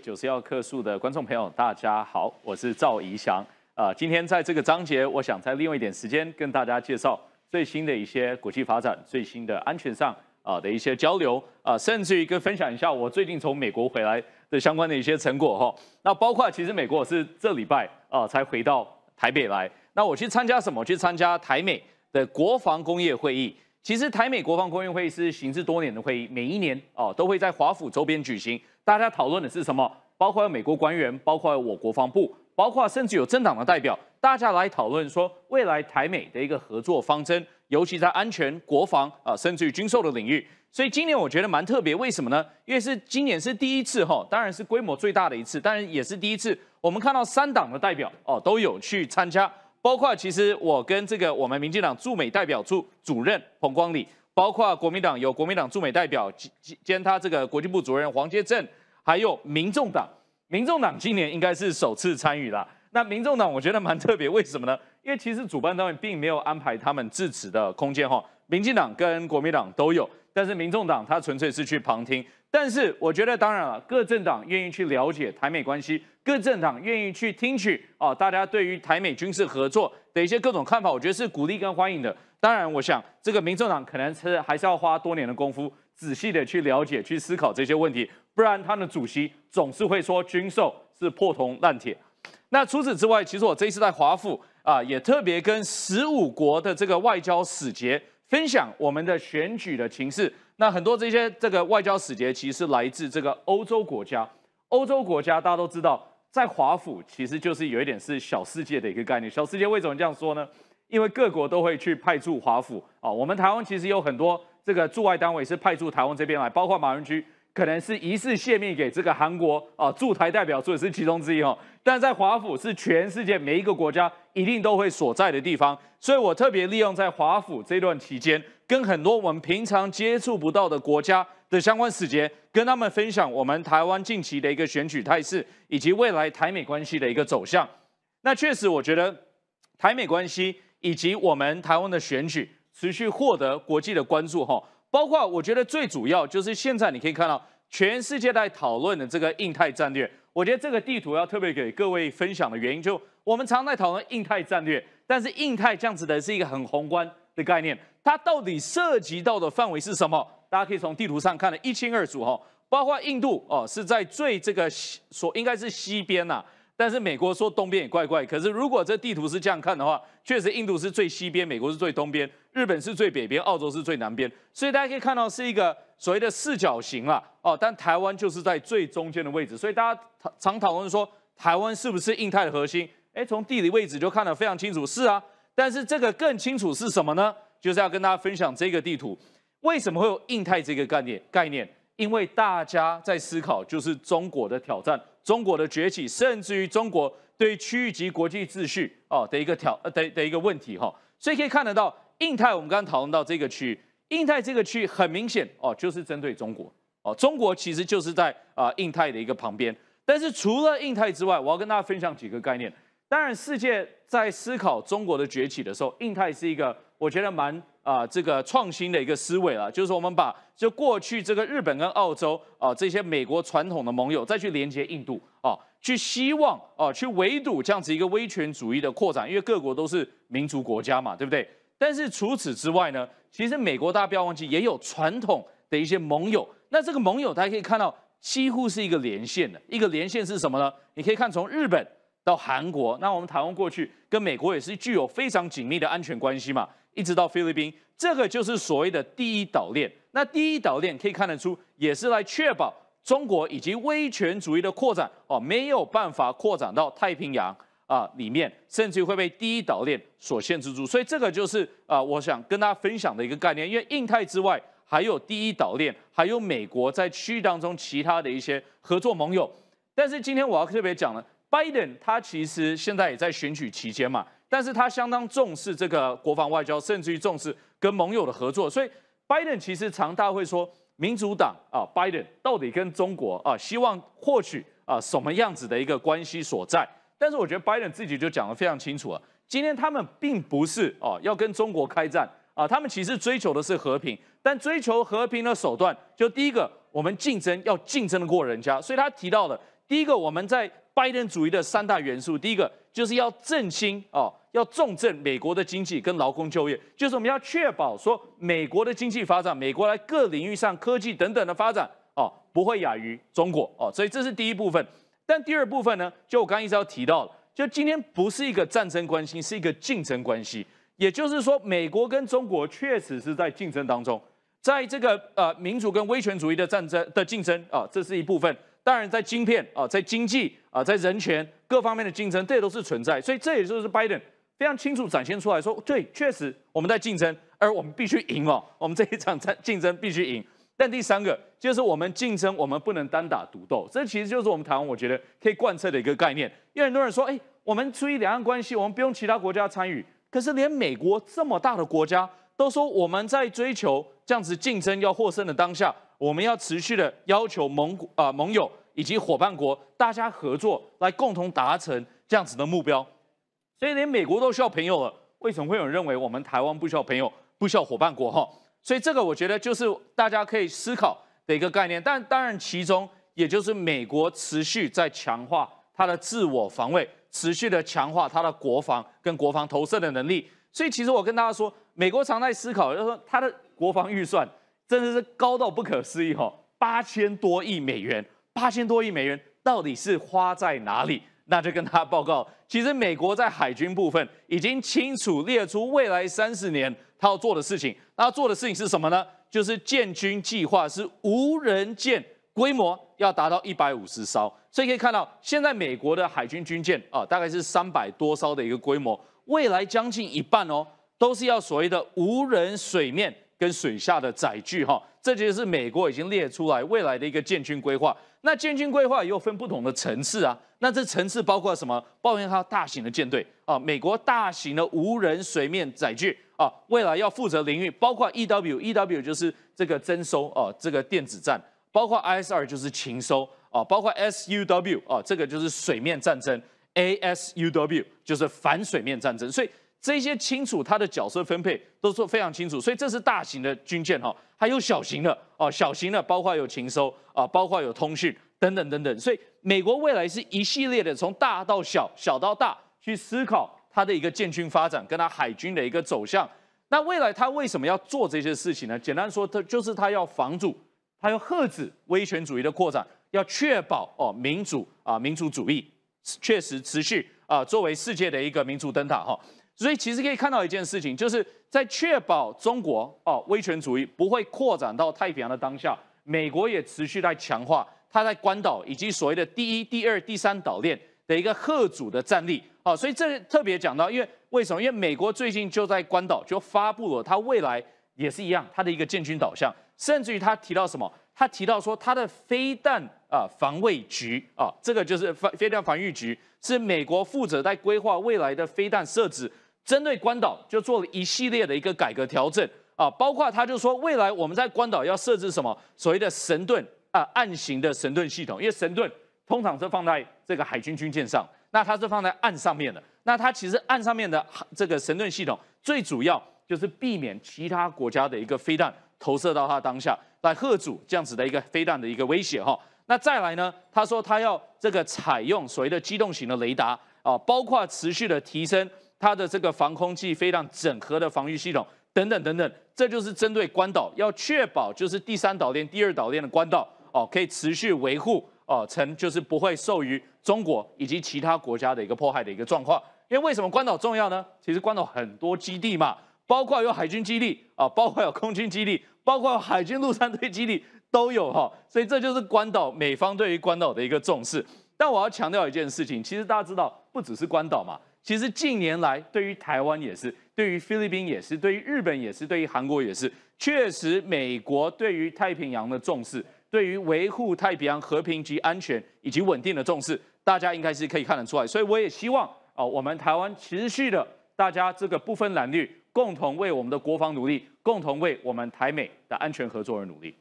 九十要克数的观众朋友，大家好，我是赵怡翔。啊，今天在这个章节，我想再利用一点时间跟大家介绍最新的一些国际发展、最新的安全上啊的一些交流啊，甚至于跟分享一下我最近从美国回来的相关的一些成果哈。那包括其实美国是这礼拜啊才回到台北来，那我去参加什么？去参加台美的国防工业会议。其实台美国防工业会议是行之多年的会议，每一年哦都会在华府周边举行。大家讨论的是什么？包括美国官员，包括我国防部，包括甚至有政党的代表，大家来讨论说未来台美的一个合作方针，尤其在安全、国防啊，甚至于军售的领域。所以今年我觉得蛮特别，为什么呢？因为是今年是第一次哈，当然是规模最大的一次，当然也是第一次，我们看到三党的代表哦都有去参加。包括其实我跟这个我们民进党驻美代表处主任彭光礼，包括国民党有国民党驻美代表兼兼他这个国际部主任黄杰正，还有民众党，民众党今年应该是首次参与了。那民众党我觉得蛮特别，为什么呢？因为其实主办单位并没有安排他们致辞的空间哈，民进党跟国民党都有，但是民众党他纯粹是去旁听。但是我觉得，当然了，各政党愿意去了解台美关系，各政党愿意去听取啊，大家对于台美军事合作的一些各种看法，我觉得是鼓励跟欢迎的。当然，我想这个民众党可能是还是要花多年的功夫，仔细的去了解、去思考这些问题，不然他的主席总是会说军售是破铜烂铁。那除此之外，其实我这一次在华府啊，也特别跟十五国的这个外交使节分享我们的选举的情势。那很多这些这个外交使节其实来自这个欧洲国家，欧洲国家大家都知道，在华府其实就是有一点是小世界的一个概念。小世界为什么这样说呢？因为各国都会去派驻华府啊。我们台湾其实有很多这个驻外单位是派驻台湾这边来，包括马文居。可能是疑似泄密给这个韩国啊驻台代表处也是其中之一哦，但在华府是全世界每一个国家一定都会所在的地方，所以我特别利用在华府这段期间，跟很多我们平常接触不到的国家的相关使节，跟他们分享我们台湾近期的一个选举态势，以及未来台美关系的一个走向。那确实，我觉得台美关系以及我们台湾的选举持续获得国际的关注哈。包括我觉得最主要就是现在你可以看到全世界在讨论的这个印太战略。我觉得这个地图要特别给各位分享的原因，就我们常在讨论印太战略，但是印太这样子的是一个很宏观的概念，它到底涉及到的范围是什么？大家可以从地图上看得一清二楚哈。包括印度哦是在最这个所应该是西边呐。但是美国说东边也怪怪，可是如果这地图是这样看的话，确实印度是最西边，美国是最东边，日本是最北边，澳洲是最南边，所以大家可以看到是一个所谓的四角形啦，哦，但台湾就是在最中间的位置，所以大家常讨论说台湾是不是印太的核心？哎，从地理位置就看得非常清楚，是啊，但是这个更清楚是什么呢？就是要跟大家分享这个地图，为什么会有印太这个概念？概念，因为大家在思考就是中国的挑战。中国的崛起，甚至于中国对区域级国际秩序哦的一个挑呃的的一个问题哈，所以可以看得到，印太我们刚刚讨论到这个区域，印太这个区域很明显哦，就是针对中国哦，中国其实就是在啊印太的一个旁边。但是除了印太之外，我要跟大家分享几个概念。当然，世界在思考中国的崛起的时候，印太是一个我觉得蛮。啊，这个创新的一个思维了，就是我们把就过去这个日本跟澳洲啊这些美国传统的盟友，再去连接印度啊，去希望啊去围堵这样子一个威权主义的扩展，因为各国都是民族国家嘛，对不对？但是除此之外呢，其实美国大家不要忘记也有传统的一些盟友，那这个盟友大家可以看到几乎是一个连线的，一个连线是什么呢？你可以看从日本到韩国，那我们台湾过去跟美国也是具有非常紧密的安全关系嘛。一直到菲律宾，这个就是所谓的第一岛链。那第一岛链可以看得出，也是来确保中国以及威权主义的扩展哦，没有办法扩展到太平洋啊里面，甚至会被第一岛链所限制住。所以这个就是啊，我想跟大家分享的一个概念。因为印太之外还有第一岛链，还有美国在区域当中其他的一些合作盟友。但是今天我要特别讲了，拜登他其实现在也在选举期间嘛。但是他相当重视这个国防外交，甚至于重视跟盟友的合作。所以拜登其实常大会说，民主党啊，拜登到底跟中国啊，希望获取啊什么样子的一个关系所在。但是我觉得拜登自己就讲得非常清楚了，今天他们并不是哦要跟中国开战啊，他们其实追求的是和平。但追求和平的手段，就第一个，我们竞争要竞争得过人家。所以他提到了。第一个，我们在拜登主义的三大元素，第一个就是要振兴哦，要重振美国的经济跟劳工就业，就是我们要确保说美国的经济发展，美国在各领域上科技等等的发展哦，不会亚于中国哦，所以这是第一部分。但第二部分呢，就我刚刚一直要提到了，就今天不是一个战争关系，是一个竞争关系，也就是说，美国跟中国确实是在竞争当中，在这个呃民主跟威权主义的战争的竞争啊，这是一部分。当然，在晶片啊，在经济啊，在人权各方面的竞争，这都是存在。所以这也就是拜登非常清楚展现出来说，对，确实我们在竞争，而我们必须赢哦，我们这一场战竞争必须赢。但第三个就是我们竞争，我们不能单打独斗。这其实就是我们台湾我觉得可以贯彻的一个概念。因为很多人说，哎，我们出于两岸关系，我们不用其他国家参与。可是连美国这么大的国家都说，我们在追求这样子竞争要获胜的当下。我们要持续的要求盟啊盟友以及伙伴国大家合作，来共同达成这样子的目标。所以连美国都需要朋友了，为什么会有人认为我们台湾不需要朋友、不需要伙伴国？哈，所以这个我觉得就是大家可以思考的一个概念。但当然，其中也就是美国持续在强化它的自我防卫，持续的强化它的国防跟国防投射的能力。所以其实我跟大家说，美国常在思考，就是说它的国防预算。真的是高到不可思议哈，八千多亿美元，八千多亿美元到底是花在哪里？那就跟他报告，其实美国在海军部分已经清楚列出未来三十年他要做的事情。他要做的事情是什么呢？就是建军计划是无人舰规模要达到一百五十艘，所以可以看到现在美国的海军军舰啊，大概是三百多艘的一个规模，未来将近一半哦，都是要所谓的无人水面。跟水下的载具哈，这就是美国已经列出来未来的一个建军规划。那建军规划也有分不同的层次啊，那这层次包括什么？包括它大型的舰队。啊，美国大型的无人水面载具。啊，未来要负责领域，包括 EW，EW 就是这个征收啊，这个电子战，包括 ISR 就是情收。啊，包括 SUW 啊，这个就是水面战争，ASUW 就是反水面战争，所以。这些清楚它的角色分配都说非常清楚，所以这是大型的军舰哈，还有小型的哦，小型的包括有情收啊，包括有通讯等等等等，所以美国未来是一系列的从大到小，小到大去思考它的一个建军发展跟它海军的一个走向。那未来它为什么要做这些事情呢？简单说，它就是它要防住，它要遏制威权主义的扩展，要确保哦民主啊民主主义确实持续啊作为世界的一个民主灯塔哈。所以其实可以看到一件事情，就是在确保中国哦威权主义不会扩展到太平洋的当下，美国也持续在强化它在关岛以及所谓的第一、第二、第三岛链的一个贺主的战力。哦，所以这特别讲到，因为为什么？因为美国最近就在关岛就发布了它未来也是一样它的一个建军导向，甚至于他提到什么？他提到说他的飞弹啊防卫局啊，这个就是飞飞弹防御局，是美国负责在规划未来的飞弹设置。针对关岛就做了一系列的一个改革调整啊，包括他就说未来我们在关岛要设置什么所谓的神盾啊岸型的神盾系统，因为神盾通常是放在这个海军军舰上，那它是放在岸上面的，那它其实岸上面的这个神盾系统最主要就是避免其他国家的一个飞弹投射到它当下来吓阻这样子的一个飞弹的一个威胁哈。那再来呢，他说他要这个采用所谓的机动型的雷达啊，包括持续的提升。它的这个防空器飞弹整合的防御系统等等等等，这就是针对关岛，要确保就是第三岛链、第二岛链的关岛哦，可以持续维护哦，成就是不会受于中国以及其他国家的一个迫害的一个状况。因为为什么关岛重要呢？其实关岛很多基地嘛，包括有海军基地啊，包括有空军基地，包括海军陆战队基地都有哈，所以这就是关岛美方对于关岛的一个重视。但我要强调一件事情，其实大家知道，不只是关岛嘛。其实近年来，对于台湾也是，对于菲律宾也是，对于日本也是，对于韩国也是，确实美国对于太平洋的重视，对于维护太平洋和平及安全以及稳定的重视，大家应该是可以看得出来。所以我也希望啊，我们台湾持续的，大家这个不分蓝绿，共同为我们的国防努力，共同为我们台美的安全合作而努力。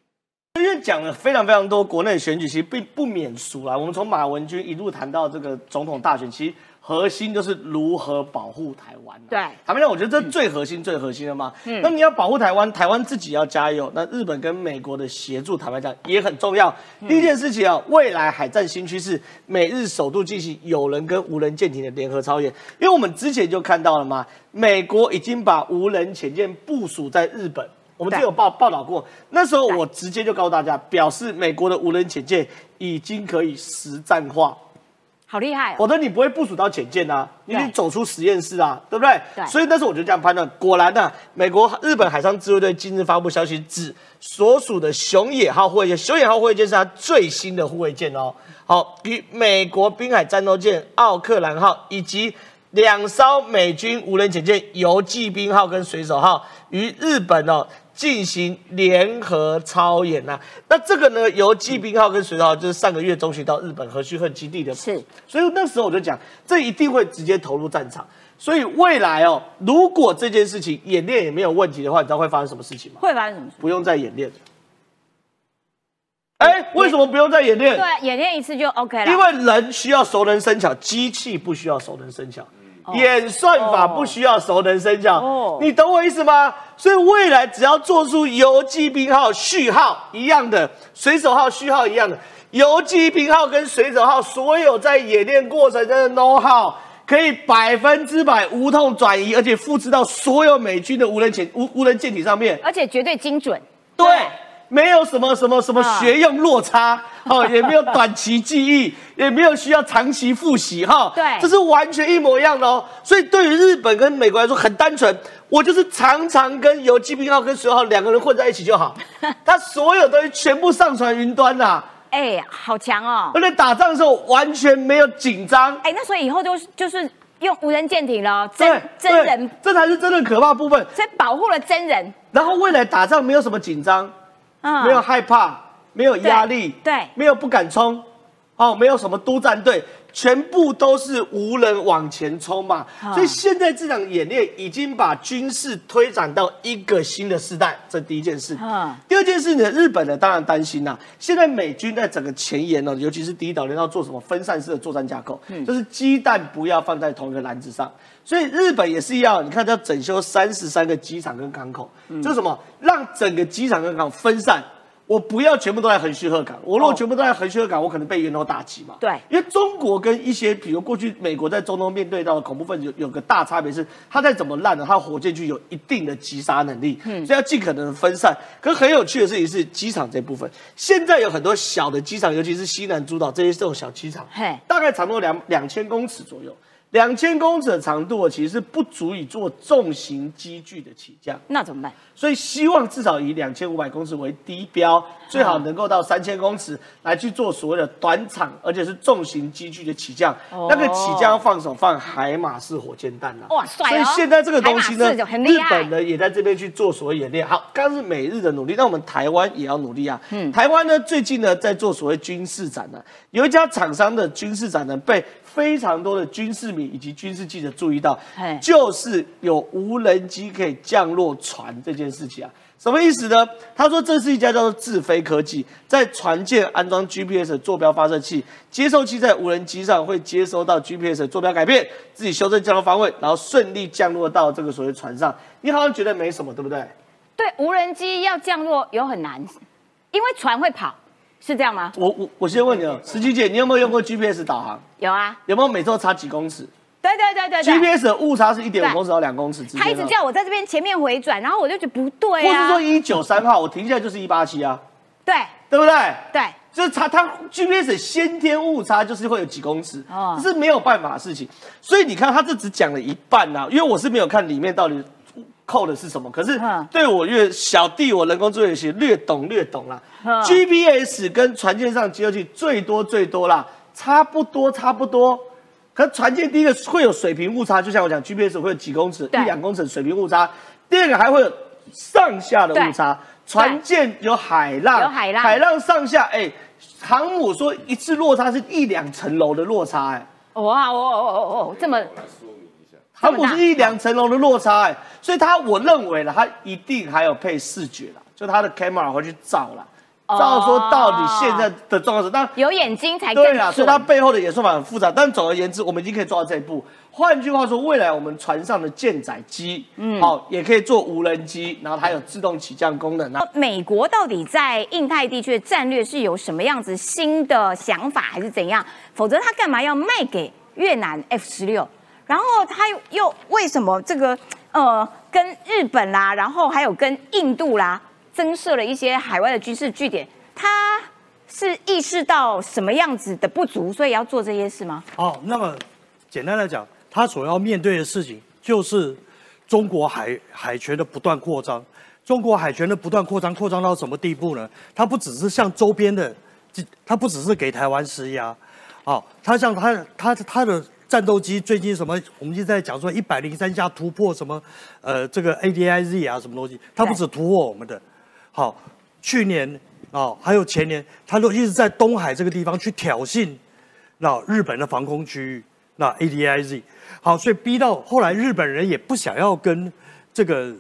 因为讲了非常非常多国内选举，其实并不免俗啦。我们从马文君一路谈到这个总统大选，其实核心就是如何保护台湾、啊。对坦白讲，我觉得这最核心、最核心的嘛。嗯，那你要保护台湾，台湾自己要加油。那日本跟美国的协助，坦白讲也很重要。第一件事情啊，未来海战新趋势，美日首度进行有人跟无人舰艇的联合操演。因为我们之前就看到了嘛，美国已经把无人潜舰部署在日本。我们之前有报报道过，那时候我直接就告诉大家，表示美国的无人潜舰已经可以实战化。好厉害、哦！否则你不会部署到潜舰啊，你得走出实验室啊，对不对？对所以那时候我就这样判断，果然呢、美国日本海上自卫队今日发布消息，指所属的熊野号护卫舰，熊野号护卫舰是它最新的护卫舰哦。好，与美国滨海战斗舰奥克兰号以及两艘美军无人潜舰游骑兵号跟水手号与日本哦进行联合操演呐、那这个呢，游骑兵号跟水手号就是上个月中旬到日本和须贺基地的是所以那时候我就讲，这一定会直接投入战场。所以未来哦，如果这件事情演练也没有问题的话，你知道会发生什么事情吗？会发生什么事？不用再演练。哎，为什么不用再演练？对，演练一次就 OK 了。因为人需要熟能生巧，机器不需要熟能生巧。演算法不需要熟能生巧，哦你懂我意思吗？所以未来只要做出游击兵号序号一样的，水手号序号一样的，游击兵号跟水手号所有在演练过程中的 know how，可以百分之百无痛转移，而且复制到所有美军的无人潜无无人舰艇上面。而且绝对精准。对，没有什么什么什么啊学用落差 哦，也没有短期记忆，也没有需要长期复习哈。对这是完全一模一样的哦。所以对于日本跟美国来说很单纯，我就是常常跟游击兵号跟水号两个人混在一起就好，他所有东西全部上传云端啦、哎，好强哦！而且打仗的时候完全没有紧张。哎，那所以以后就是就是用无人舰艇了，真真人，这才是真的可怕的部分。所以保护了真人。然后未来打仗没有什么紧张，嗯。没有害怕，没有压力，对对。没有不敢冲，哦，没有什么督战队，全部都是无人往前冲嘛。啊所以现在这场演练已经把军事推展到一个新的时代，这第一件事。嗯第二件事呢，日本呢当然担心啦、现在美军在整个前沿呢，尤其是第一岛链要做什么分散式的作战架构，就是鸡蛋不要放在同一个篮子上。所以日本也是一样，你看它要整修三十三个机场跟港口，就是什么让整个机场跟港口分散。我不要全部都在横须贺港，我如果哦全部都在横须贺港，我可能被源头打击嘛。对因为中国跟一些，比如过去美国在中东面对到的恐怖分子有有个大差别是，它再怎么烂呢，它火箭具有一定的击杀能力，所以要尽可能的分散。可是很有趣的事情是，机场这部分现在有很多小的机场，尤其是西南诸岛这些这种小机场嘿，大概长度两两千公尺左右。两千公尺的长度其实是不足以做重型机具的起降。那怎么办？所以希望至少以两千五百公尺为低标，最好能够到三千公尺来去做所谓的短场，而且是重型机具的起降。哦那个起降要放手放海马式火箭弹呐、哇帅哦所以现在这个东西呢日本呢也在这边去做所谓演练。好，刚刚是美日的努力，那我们台湾也要努力啊。嗯，台湾呢最近呢在做所谓军事展呢，有一家厂商的军事展呢被非常多的军事迷以及军事记者注意到，就是有无人机可以降落船这件事情啊。什么意思呢？他说这是一家叫做智飞科技，在船舰安装 GPS 坐标发射器，接收器在无人机上会接收到 GPS 坐标改变，自己修正降落方位，然后顺利降落到这个所谓船上。你好像觉得没什么，对不对？对，无人机要降落有很难，因为船会跑，是这样吗？我我我先问你哦，石琪姐，你有没有用过 GPS 导航？有啊，有没有每周差几公尺对对对对对。？GPS 的误差是一点五公尺到两公尺之间、哦。他一直叫我在这边前面回转，然后我就觉得不对啊。或是说一九三号，我停下来就是一八七啊，对对不对？对，就是它它 GPS 先天误差就是会有几公尺，哦这是没有办法的事情。所以你看，他这只讲了一半呐、因为我是没有看里面到底扣的是什么。可是嗯对我越小弟，我人工智能学略懂略懂啦。嗯 GPS 跟船舰上接收器最多最多啦，差不多差不多。可是船舰第一个会有水平误差，就像我讲 GPS 会有几公尺、一对两公尺水平误差。第二个还会有上下的误差，船舰有海浪，有海浪海浪上下，哎、航母说一次落差是一两层楼的落差、哎，哇哦哦哦哦哦，这么航母是一两层楼的落差、哎，所以它我认为了，它一定还有配视觉啦，就它的 camera 会去照了，照说到底现在的状况是，当然有眼睛才更对啦，所以它。背后的演算法很复杂。但总而言之，我们已经可以做到这一步。换句话说，未来我们船上的舰载机，嗯，好、也可以做无人机，然后它有自动起降功能啊。美国到底在印太地区的战略是有什么样子新的想法，还是怎样？否则他干嘛要卖给越南 F 十六？然后他又又为什么这个呃跟日本啦，然后还有跟印度啦增设了一些海外的军事据点？他是意识到什么样子的不足，所以要做这些事吗？哦，那么简单来讲，他所要面对的事情就是中国海海权的不断扩张。中国海权的不断扩张，扩张到什么地步呢？它不只是向周边的，它不只是给台湾施压，啊，它像它它它的战斗机最近什么，我们就在讲说一百零三架突破什么，呃，这个 ADIZ 啊什么东西，它不止突破我们的，好，去年啊还有前年，它都一直在东海这个地方去挑衅。那日本的防空区域，那 ADIZ，好，所以逼到后来日本人也不想要跟这个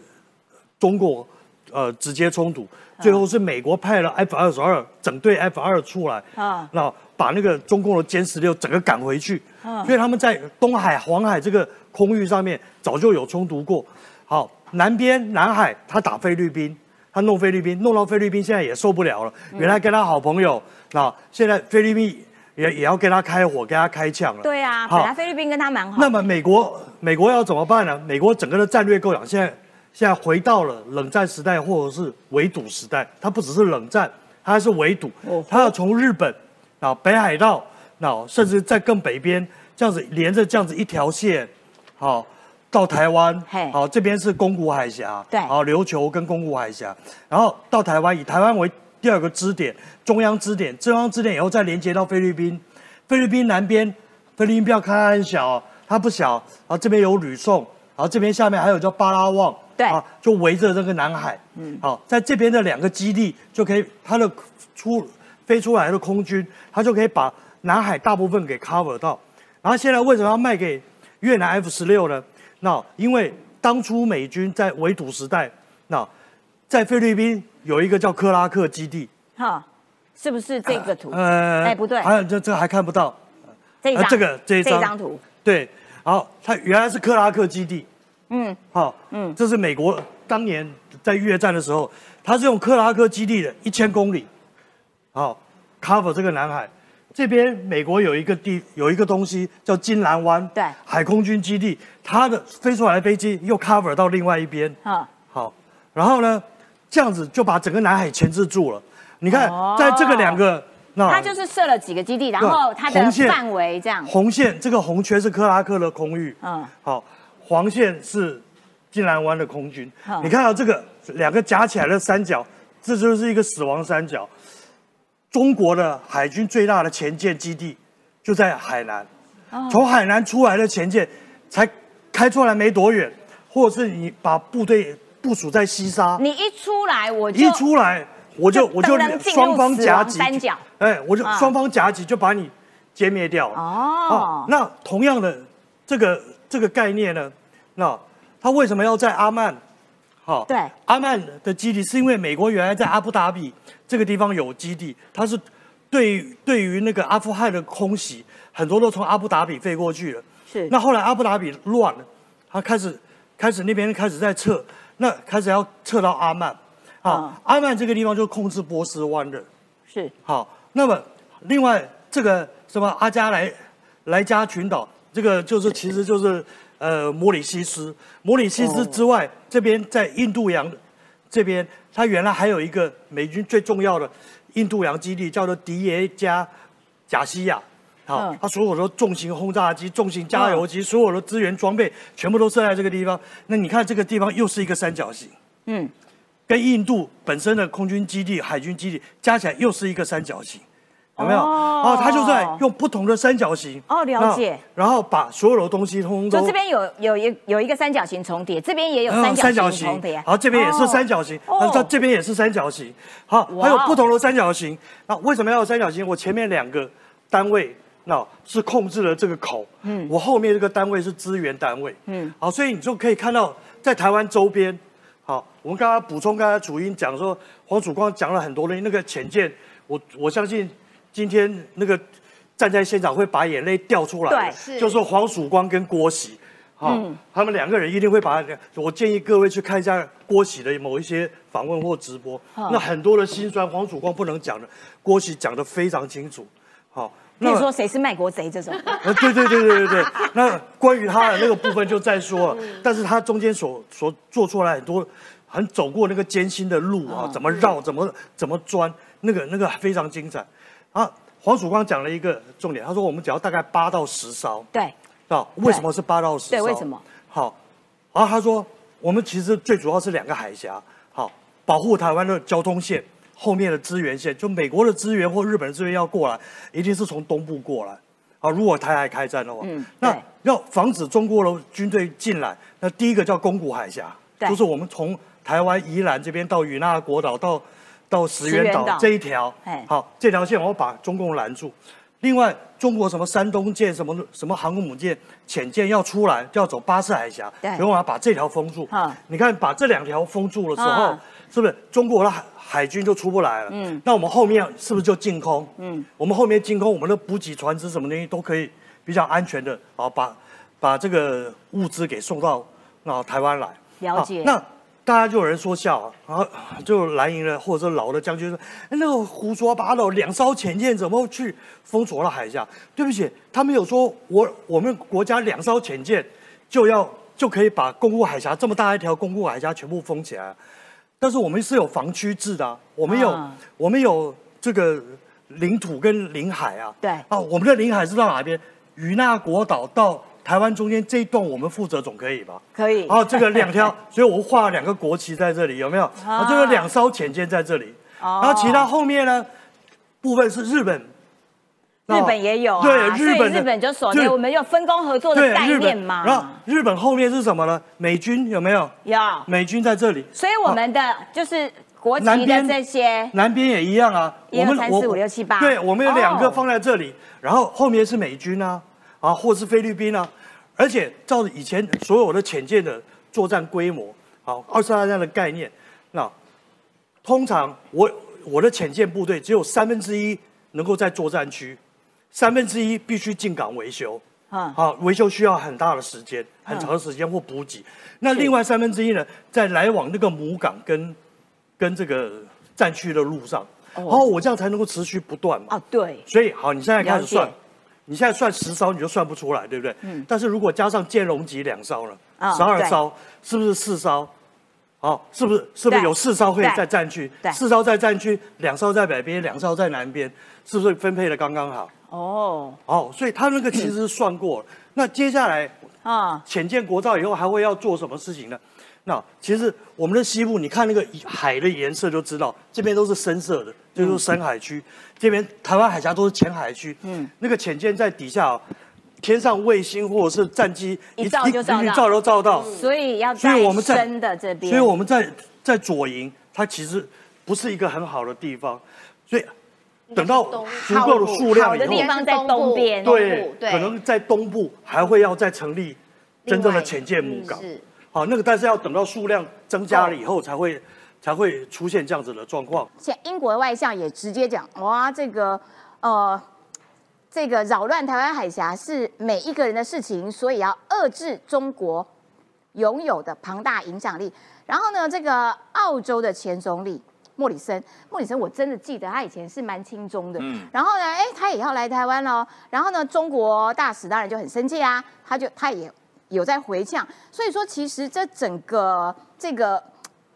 中国呃直接冲突，最后是美国派了 F 二十二整队 F 二出来，啊。那把那个中共的歼十六整个赶回去，所以他们在东海、黄海这个空域上面早就有冲突过。好，南边南海他打菲律宾，他弄菲律宾，弄到菲律宾现在也受不了了。原来跟他好朋友，那现在菲律宾也也要跟他开火，跟他开枪了。对啊，好本来菲律宾跟他蛮好。那么美国美国要怎么办呢？美国整个的战略构想现在现在回到了冷战时代或者是围堵时代，它不只是冷战，它还是围堵。它要从日本啊北海道，那甚至在更北边这样子连着这样子一条线，好。到台湾嘿，好，这边是宫古海峡，对好，琉球跟宫古海峡，然后到台湾以台湾为第二个支点，中央支点，中央支点以后再连接到菲律宾，菲律宾南边，菲律宾不要看它很小，它不小，然后这边有吕宋，然后这边下面还有叫巴拉望，对啊，就围着这个南海，嗯，好，在这边的两个基地就可以，它的出飞出来的空军，它就可以把南海大部分给 cover 到。然后现在为什么要卖给越南 F 十六呢？那因为当初美军在围堵时代，那在菲律宾有一个叫克拉克基地，哈，是不是这个图？呃，哎不对。还有这这还看不到，这一张，呃这个这一张。张图，对，好，它原来是克拉克基地，嗯，好，嗯，这是美国当年在越战的时候，它是用克拉克基地的一千公里，好，cover 这个南海。这边美国有一个地有一个东西叫金兰湾，对海空军基地，它的飞出来的飞机又 cover 到另外一边，啊，好，然后呢，这样子就把整个南海钳制住了。你看哦，在这个两个，那它就是设了几个基地，然后它的范围这样，红线，这个红圈是克拉克的空域，嗯，好，黄线是金兰湾的空军好。你看到这个两个夹起来的三角，这就是一个死亡三角。中国的海军最大的前舰基地就在海南，哦。从海南出来的前舰才开出来没多远，或者是你把部队部署在西沙，你一出来我就一出来我就就我就双方夹击哎，我就啊双方夹击就把你歼灭掉了。哦，那同样的这个这个概念呢，那他为什么要在阿曼？好、对阿曼的基地是因为美国原来在阿布达比这个地方有基地，它是对于对于那个阿富汗的空袭，很多都从阿布达比飞过去了。是那后来阿布达比乱了，他开始开始那边开始在撤，那开始要撤到阿曼。啊，嗯阿曼这个地方就控制波斯湾的。是好，那么另外这个什么阿加莱莱加群岛，这个就是其实就是呃摩里西斯，摩里西斯之外，这边在印度洋这边，它原来还有一个美军最重要的印度洋基地，叫做迪耶加贾西亚。好嗯，它所有的重型轰炸机、重型加油机，所有的资源装备，全部都设在这个地方。那你看这个地方又是一个三角形。嗯，跟印度本身的空军基地、海军基地加起来又是一个三角形，有没有？哦。哦，他就在用不同的三角形。哦了解。然后把所有的东西通通都就这边有有一有一个三角形重叠，这边也有嗯三角形。重叠，然后这边也是三角形，哦。然后这边也是三角形，好，哇还有不同的三角形。那为什么要有三角形？我前面两个单位那是控制了这个口，嗯，我后面这个单位是资源单位，嗯。嗯，好，所以你就可以看到在台湾周边，好，我我们刚刚补充刚才主音讲说，黄曙光讲了很多的那个浅见，我我相信今天那个站在现场会把眼泪掉出来就是黄曙光跟郭喜。好、他们两个人一定会把。我建议各位去看一下郭喜的某一些访问或直播，那很多的心酸，黄曙光不能讲的，郭喜讲的非常清楚。好，比如说谁是卖国贼这种，呃，对对对对对对，那关于他的那个部分就再说了，但是他中间所所做出来很多，很走过那个艰辛的路啊，怎么绕，怎么怎么钻，那个那个非常精彩。啊，黄曙光讲了一个重点，他说我们只要大概八到十艘，对啊，为什么是八到十艘？对，为什么？好，然后他说我们其实最主要是两个海峡，好，保护台湾的交通线。后面的资源线，就美国的资源或日本的资源要过来，一定是从东部过来。啊，如果台海开战的话，嗯那要防止中国的军队进来，那第一个叫宫古海峡，对就是我们从台湾宜兰这边到与那国岛到到石原岛这一条哎，好，这条线我要把中共拦住。另外，中国什么山东舰、什么什么航空母舰、潜舰要出来，就要走巴士海峡，对所以我要把这条封住嗯。你看，把这两条封住的时候嗯，是不是中国的海海军就出不来了？嗯，那我们后面是不是就进空？嗯，我们后面进空，我们的补给船只什么东西都可以比较安全的啊，把把这个物资给送到啊台湾来。了解好那大家就有人说笑啊，然后就蓝营的或者是老的将军说，哎那个胡说八道，两艘潜舰怎么去封锁了海峡？对不起，他们有说我我们国家两艘潜舰就要就可以把宫古海峡这么大一条宫古海峡全部封起来，但是我们是有防区制的、啊，我们有、啊我们有这个领土跟领海啊，对啊，我们的领海是到哪边？与那国岛到台湾中间这一段我们负责总可以吧？可以。哦，这个两条，所以我画了两个国旗在这里，有没有？啊，这个两艘潜舰在这里，哦。然后其他后面呢部分是日本，日本也有啊，对，日本日本就守对。着我们有分工合作的概念嘛。然后日本后面是什么呢？美军有没有？有，美军在这里，所以我们的就是国旗的这些，南边也一样啊。一二我们三四五六七八。对，我们有两哦。个放在这里，然后后面是美军啊，啊，或是菲律宾啊，而且照着以前所有的潜舰的作战规模，好，二次大战的概念，那通常我我的潜舰部队只有三分之一能够在作战区，三分之一必须进港维修。啊，好，维修需要很大的时间，很长的时间或补给。那另外三分之一呢，在来往那个母港跟跟这个战区的路上，然后我这样才能够持续不断嘛。啊，对，所以好，你现在开始算你现在算十艘你就算不出来，对不对？嗯。但是如果加上建龙级两艘呢，啊十二对艘是不是四艘？好，是不是是不是有四艘可以对在战区对？四艘在战区，两艘在北边，两艘在南边，是不是分配的刚刚好？哦，哦，所以他那个其实是算过了。那接下来啊，浅见国造以后还会要做什么事情呢？那其实我们的西部，你看那个海的颜色就知道，这边都是深色的，就是深海区；这边台湾海峡都是浅海区。嗯，那个浅见在底下、哦，天上卫星或者是战机一照就照到。一照都照到。所以要所以我们在深的这边，所以我们在在左营，它其实不是一个很好的地方，所以等到足够的数量以后好的地，方在东边对，对，可能在东部还会要再成立真正的潜舰母港。是好，那个但是要等到数量增加了以后，才会才会出现这样子的状况。现在英国的外相也直接讲，哇，这个呃，这个扰乱台湾海峡是每一个人的事情，所以要遏制中国拥有的庞大影响力。然后呢，这个澳洲的前总理莫里森，莫里森我真的记得他以前是蛮亲中的，嗯然后呢，哎，他也要来台湾喽。然后呢，中国大使当然就很生气啊，他就他也有在回降。所以说，其实这整个这个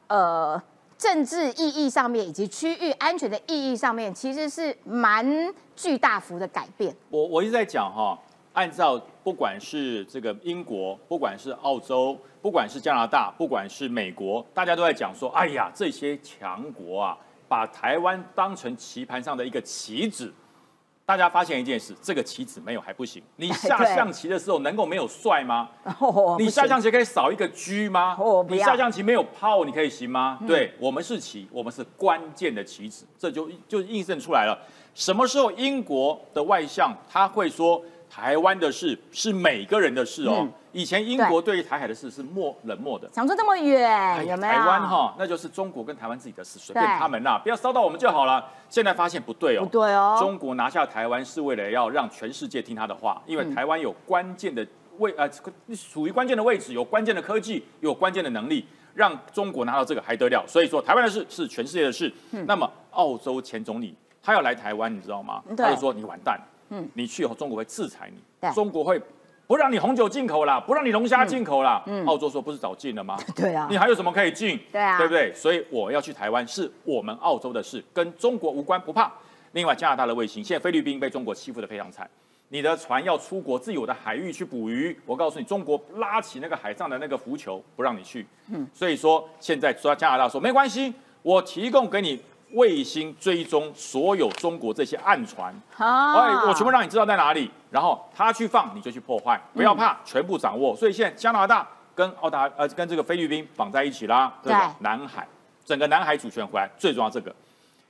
呃政治意义上面以及区域安全的意义上面，其实是蛮巨大幅的改变。我我一直在讲哈，按照不管是这个英国，不管是澳洲，不管是加拿大，不管是美国，大家都在讲说，哎呀，这些强国啊，把台湾当成棋盘上的一个棋子。大家发现一件事，这个棋子没有还不行。你 下象棋的时候能够没有帅吗？哦你下象棋可以少一个车吗？你下象棋没有炮，你可以行吗？对我们是棋，我们是关键的棋子，这就就印证出来了。什么时候英国的外相他会说台湾的事是每个人的事哦？嗯以前英国对于台海的事是漠冷漠的。想说这么远，有没有？台湾哈，那就是中国跟台湾自己的事，随便对他们啦，不要烧到我们就好了。现在发现不对哦，不对哦中国拿下台湾是为了要让全世界听他的话，因为台湾有关键的位呃，处于关键的位置，有关键的科技，有关键的能力，让中国拿到这个还得了？所以说，台湾的事是全世界的事。那么，澳洲前总理他要来台湾，你知道吗？他就说你完蛋，嗯，你去以后中国会制裁你，中国会。不让你红酒进口啦，不让你龙虾进口啦。澳洲说不是早进了吗？对啊你还有什么可以进？对啊对不对？所以我要去台湾是我们澳洲的事，跟中国无关，不怕。另外，加拿大的卫星，现在菲律宾被中国欺负的非常惨。你的船要出国自有的海域去捕鱼，我告诉你，中国拉起那个海上的那个浮球，不让你去。嗯，所以说现在说加拿大说没关系，我提供给你卫星追踪所有中国这些暗船，啊哎，我全部让你知道在哪里，然后他去放你就去破坏，不要怕，全部掌握。所以现在加拿大跟澳大呃跟这个菲律宾绑在一起啦，这个对？南海，整个南海主权回来，最重要这个。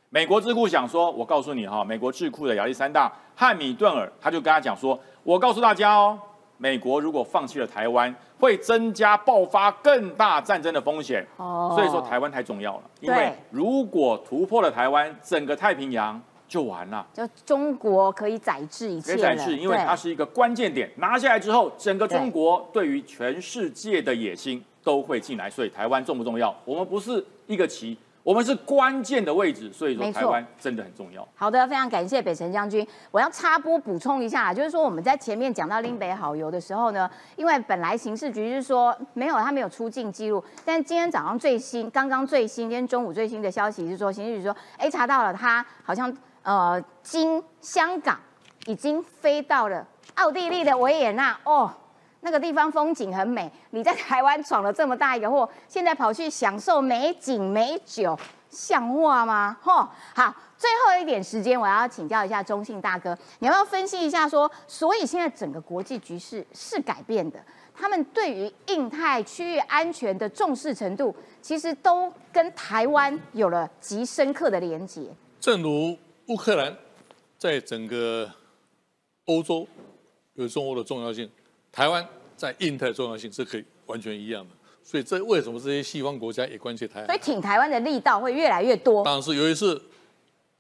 美国智库想说，我告诉你哈，美国智库的亚历山大汉米顿尔他就跟他讲说，我告诉大家哦，美国如果放弃了台湾，会增加爆发更大战争的风险。哦所以说台湾太重要了，因为如果突破了台湾，整个太平洋就完了。就中国可以宰制一切了，可以宰制，因为它是一个关键点，拿下来之后，整个中国对于全世界的野心都会进来。所以台湾重不重要？我们不是一个棋，我们是关键的位置，所以说台湾真的很重要。好的，非常感谢北辰将军。我要插播补充一下，就是说我们在前面讲到林北好游的时候呢，因为本来刑事局是说没有他没有出境记录，但今天早上最新，刚刚最新，今天中午最新的消息是说，刑事局说，哎，查到了他好像呃经香港已经飞到了奥地利的维也纳哦。那个地方风景很美，你在台湾闯了这么大一个祸，现在跑去享受美景美酒，像话吗？吼，好，最后一点时间，我要请教一下中信大哥，你要不要分析一下说，所以现在整个国际局势是改变的，他们对于印太区域安全的重视程度，其实都跟台湾有了极深刻的连结。正如乌克兰在整个欧洲有中欧的重要性，台湾在印太重要性是可以完全一样的。所以这为什么这些西方国家也关切台湾所以？挺台湾的力道会越来越多。当然是有一次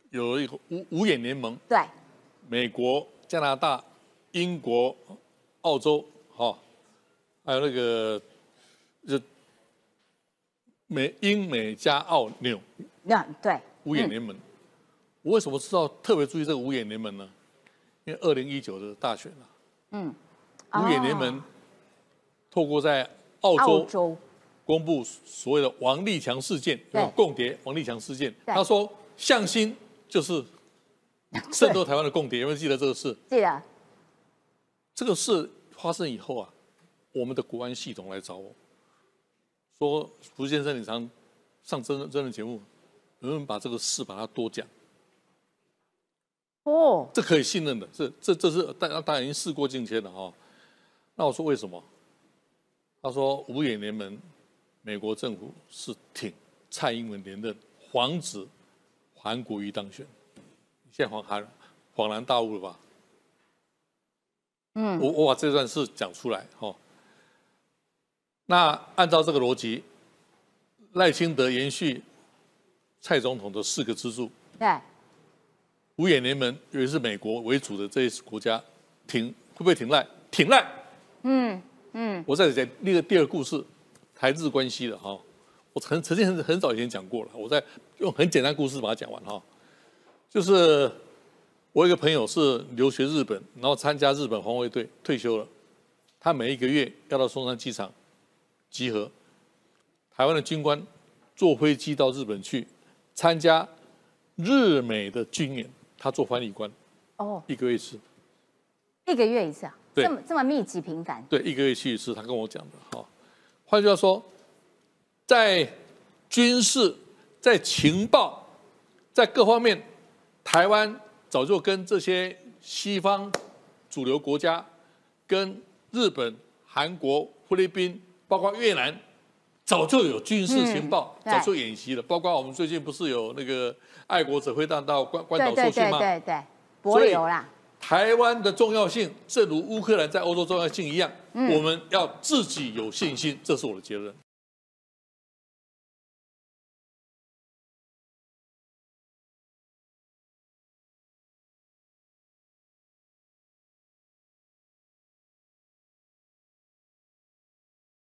有一个五五眼联盟，对，美国、加拿大、英国、澳洲，哈、还有那个就美英美加澳纽那对，五眼联盟。我为什么知道特别注意这个五眼联盟呢？因为二零一九的大选啊，嗯，五眼联盟透过在澳澳洲。洲公布所谓的王立强事件，对。有共谍王立强事件，他说向心就是渗透台湾的共谍，有没有记得这个事？记得。这个事发生以后啊，我们的国安系统来找我，说福先生，你常上真人真人节目，能不能把这个事把它多讲？哦，这可以信任的，这这这是大当然已经事过境迁了哈、那我说为什么？他说五眼联盟，美国政府是挺蔡英文连任，防止韩国瑜当选。现在恍然恍然大悟了吧？嗯，我我把这段事讲出来哈、那按照这个逻辑，赖清德延续蔡总统的四个支柱，对，五眼联盟，尤其是美国为主的这些国家，挺会不会挺赖？挺赖。嗯嗯，我再讲那个第二个故事，台日关系的哈。我曾曾经很很早以前讲过了，我在用很简单故事把它讲完哈。就是我有一个朋友是留学日本，然后参加日本防卫队退休了，他每一个月要到松山机场集合，台湾的军官坐飞机到日本去参加日美的军演，他做翻译官，哦，一个月一次。一个月一次啊，对这么这么密集频繁，对，一个月去一次，他跟我讲的哈。换句话说，在军事、在情报、在各方面，台湾早就跟这些西方主流国家，跟日本、韩国、菲律宾，包括越南，早就有军事情报，嗯早就演习了。包括我们最近不是有那个爱国者会弹到关关对对对岛受训吗？对对，博所以流啦，台湾的重要性，正如乌克兰在欧洲重要性一样，我们要自己有信心，这是我的结论。